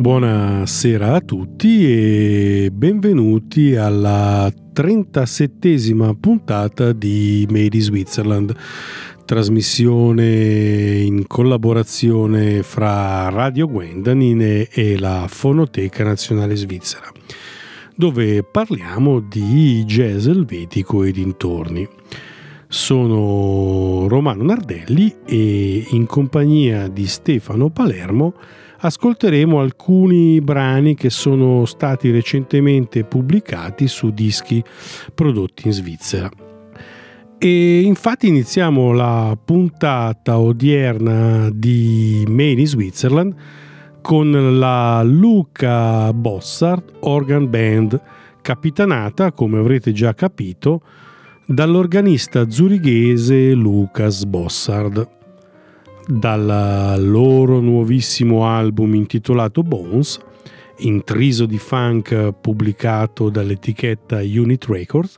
Buonasera a tutti e benvenuti alla 37esima puntata di Made in Switzerland, trasmissione in collaborazione fra Radio Gwendanin e la Fonoteca Nazionale Svizzera, dove parliamo di jazz elvetico e dintorni. Sono Romano Nardelli e in compagnia di Stefano Palermo ascolteremo alcuni brani che sono stati recentemente pubblicati su dischi prodotti in Svizzera. E infatti iniziamo la puntata odierna di Made in Switzerland con la Luca Bossart Organ Band, capitanata, come avrete già capito, dall'organista zurighese Lucas Bossard dal loro nuovissimo album intitolato Bones, intriso di funk pubblicato dall'etichetta Unit Records,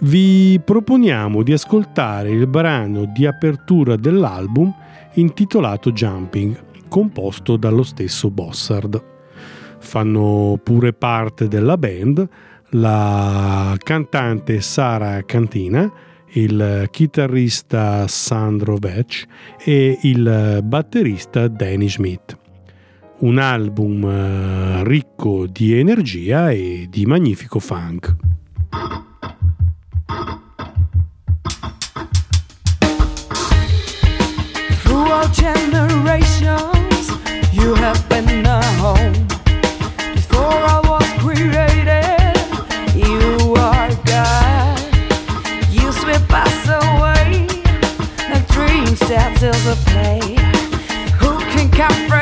vi proponiamo di ascoltare il brano di apertura dell'album intitolato Jumping, composto dallo stesso Bossard. Fanno pure parte della band la cantante Sara Cantina, il chitarrista Sandro Vetch e il batterista Danny Schmidt. Un album eh, ricco di energia e di magnifico funk. Throughout generations you have been a home before I dazzles a play. Who can count?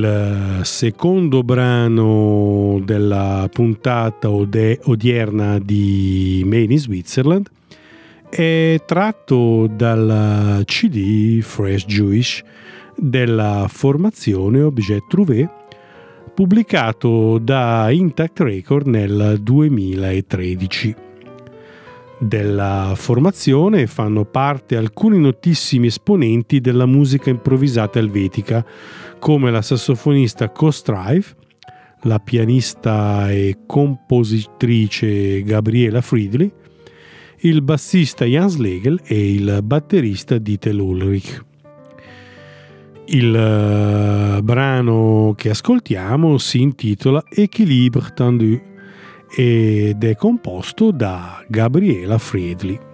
Il eh, secondo brano della puntata ode- odierna di Made in Switzerland è tratto dal CD Fresh Jewish della formazione Objet Trouvé pubblicato da Intact Record nel 2013. Della formazione fanno parte alcuni notissimi esponenti della musica improvvisata elvetica, come la sassofonista Co-Strive, la pianista e compositrice Gabriela Friedli, il bassista Jan Slegel e il batterista Dieter Ulrich. Il uh, brano che ascoltiamo si intitola Equilibre tendu ed è composto da Gabriela Friedli.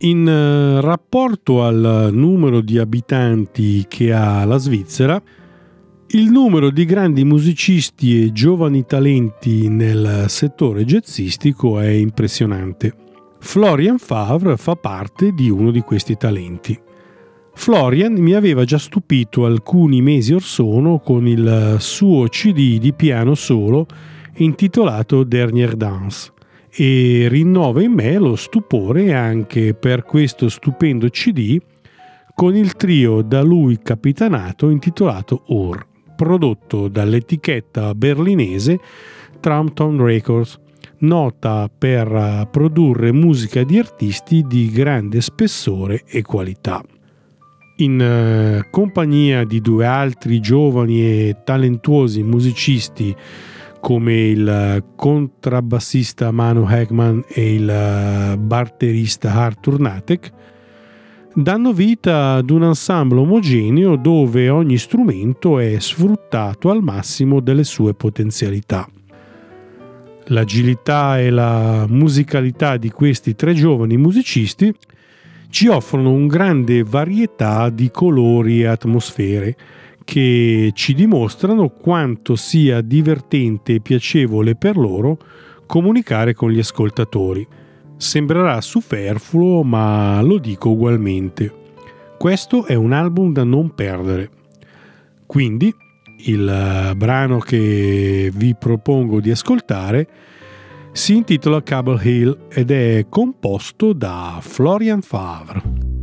In eh, rapporto al numero di abitanti che ha la Svizzera, il numero di grandi musicisti e giovani talenti nel settore jazzistico è impressionante. Florian Favre fa parte di uno di questi talenti. Florian mi aveva già stupito alcuni mesi or sono con il suo CD di piano solo intitolato Dernier Dance e rinnova in me lo stupore anche per questo stupendo CD con il trio da lui capitanato intitolato Ur, prodotto dall'etichetta berlinese Trampton Records, nota per produrre musica di artisti di grande spessore e qualità. In eh, compagnia di due altri giovani e talentuosi musicisti come il contrabbassista Manu Hegman e il batterista Arthur Natek, danno vita ad un ensemble omogeneo dove ogni strumento è sfruttato al massimo delle sue potenzialità. L'agilità e la musicalità di questi tre giovani musicisti ci offrono un grande varietà di colori e atmosfere che ci dimostrano quanto sia divertente e piacevole per loro comunicare con gli ascoltatori. Sembrerà superfluo, ma lo dico ugualmente. Questo è un album da non perdere. Quindi il eh, brano che vi propongo di ascoltare si intitola Cable Hill ed è composto da Florian Favre.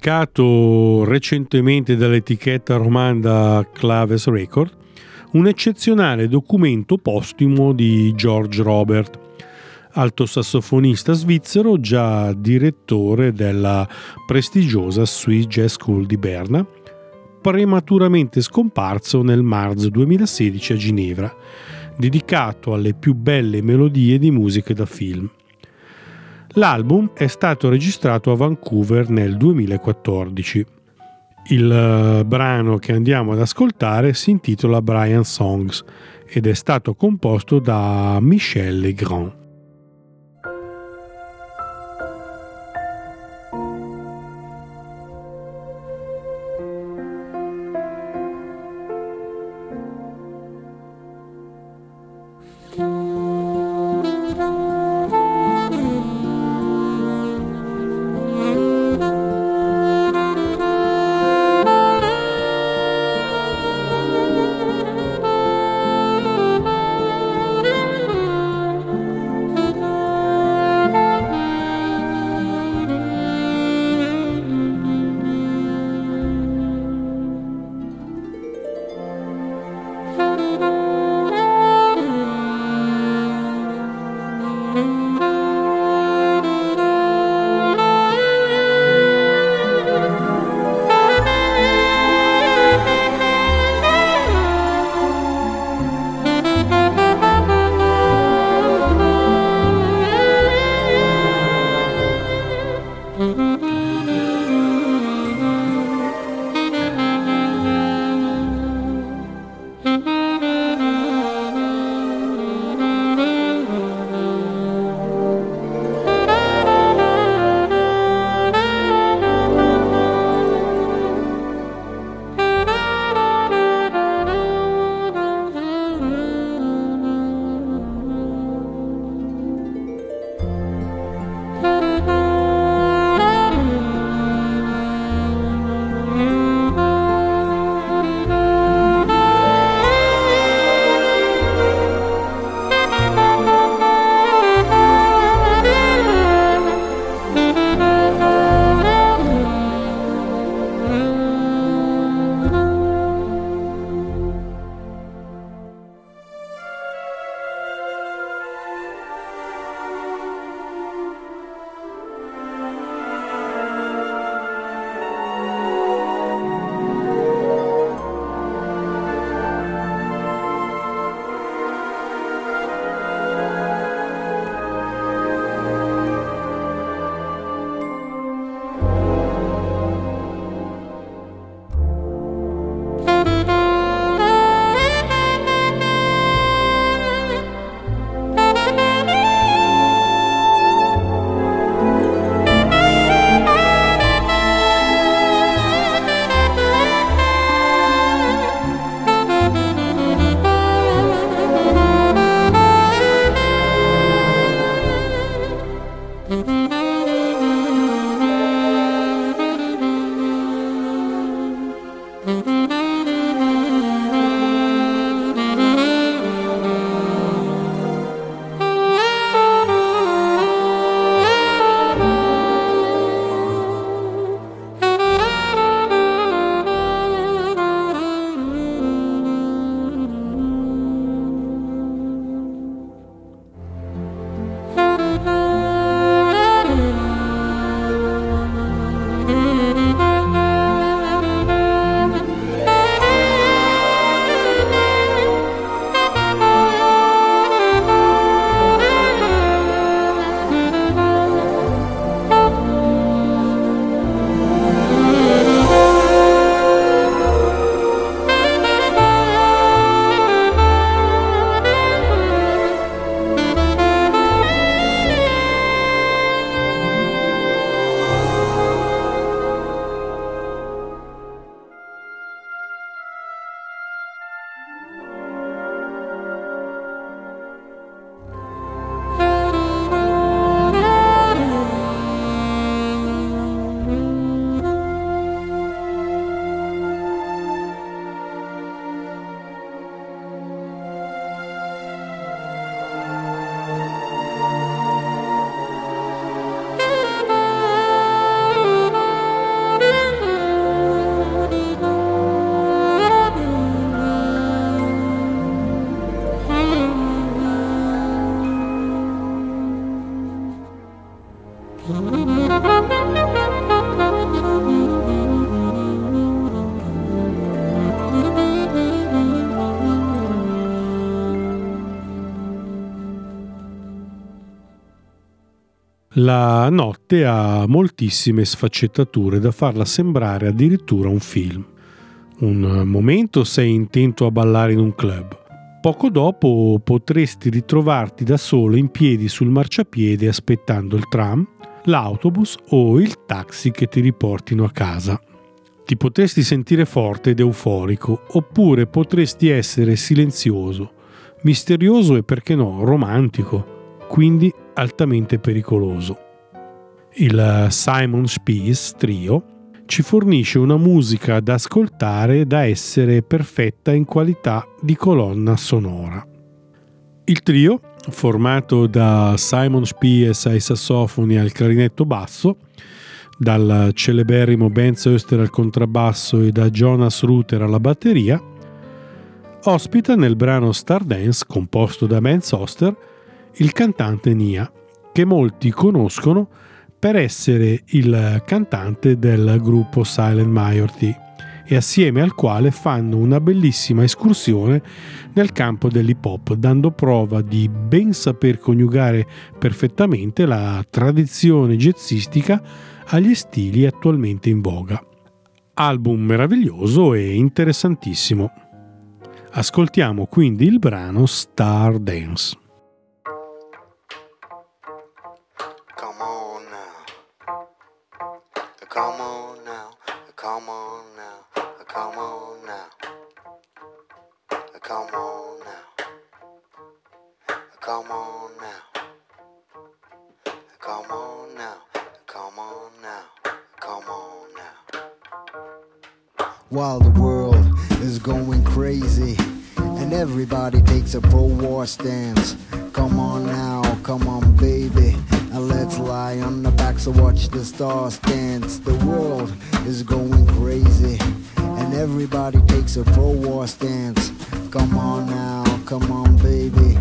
Pubblicato recentemente dall'etichetta romanda Claves Record, un eccezionale documento postumo di George Robert, alto sassofonista svizzero già direttore della prestigiosa Swiss Jazz School di Berna, prematuramente scomparso nel marzo 2016 a Ginevra, dedicato alle più belle melodie di musica da film. L'album è stato registrato a Vancouver nel 2014. Il eh, brano che andiamo ad ascoltare si intitola Brian Songs ed è stato composto da Michel Legrand. La notte ha moltissime sfaccettature da farla sembrare addirittura un film. Un momento sei intento a ballare in un club. Poco dopo potresti ritrovarti da solo in piedi sul marciapiede aspettando il tram, l'autobus o il taxi che ti riportino a casa. Ti potresti sentire forte ed euforico, oppure potresti essere silenzioso, misterioso e perché no, romantico quindi altamente pericoloso. Il Simon Spies Trio ci fornisce una musica da ascoltare da essere perfetta in qualità di colonna sonora. Il trio, formato da Simon Spies ai sassofoni e al clarinetto basso, dal celeberrimo Benz Oster al contrabbasso e da Jonas Ruther alla batteria, ospita nel brano Stardance, composto da Benz Oster, il cantante Nia, che molti conoscono per essere il cantante del gruppo Silent Majority e assieme al quale fanno una bellissima escursione nel campo dell'hip hop, dando prova di ben saper coniugare perfettamente la tradizione jazzistica agli stili attualmente in voga. Album meraviglioso e interessantissimo. Ascoltiamo quindi il brano Star Dance. While the world is going crazy and everybody takes a pro war stance. Come on now, come on, baby. And let's lie on the back so watch the stars dance. The world is going crazy and everybody takes a pro war stance. Come on now, come on, baby.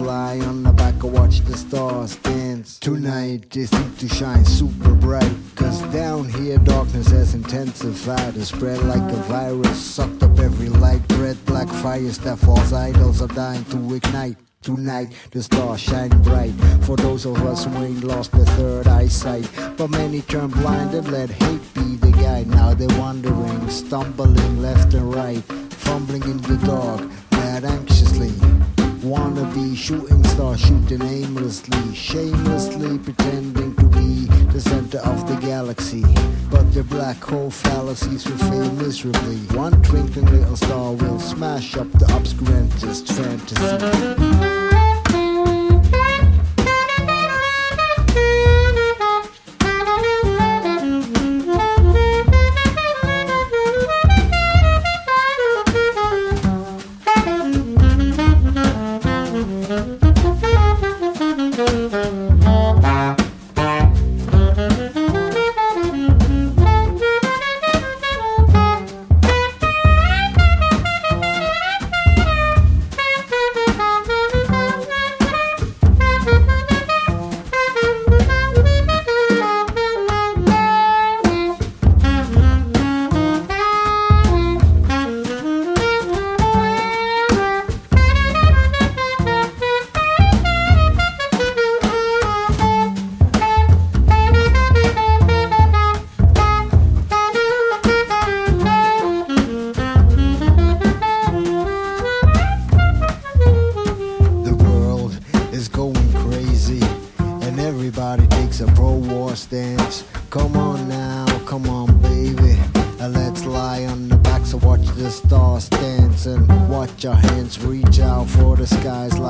Lie on the back and watch the stars dance. Tonight they seem to shine super bright. Cause down here darkness has intensified and spread like a virus. Sucked up every light, red black fires that false idols are dying to ignite. Tonight the stars shine bright for those of us who ain't lost their third eyesight. But many turn blind and let hate be the guide. Now they're wandering, stumbling left and right fumbling in the dark, mad anxiously. Wanna be shooting star, shooting aimlessly, shamelessly pretending to be the center of the galaxy. But the black hole fallacies will fail miserably. One twinkling little star will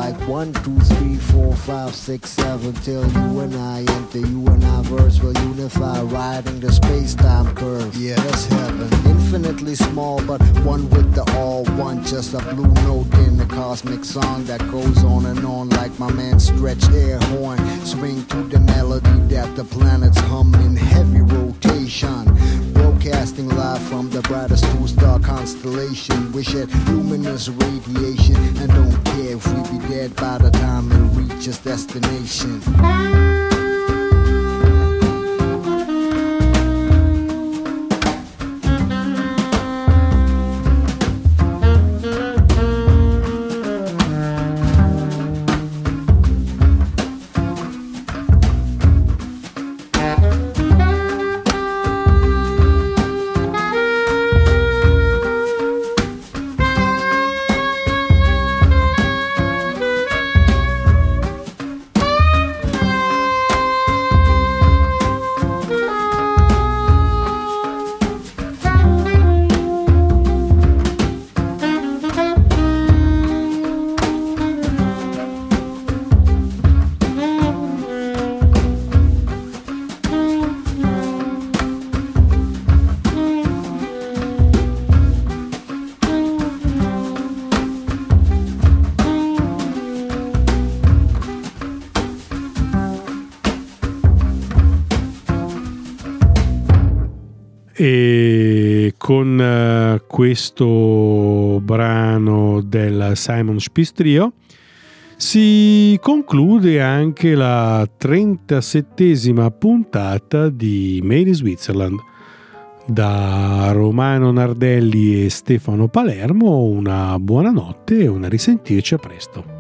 six, one, two, three, four, five, six, seven till you and I enter you and I verse will unify, riding the space-time curve. Yeah, that's heaven. Infinitely small, but one with the all one. Just a blue note in the cosmic song that goes on and on like my man stretched air horn. Swing to the melody that the planets hum in heavy rotation broadcasting live from the brightest two-star constellation. We shed luminous radiation and don't care if we be dead by the time we reach its destination. Questo brano del Simon Spistrio si conclude anche la 37esima puntata di Made in Switzerland. Da Romano Nardelli e Stefano Palermo una buonanotte e una risentirci a presto.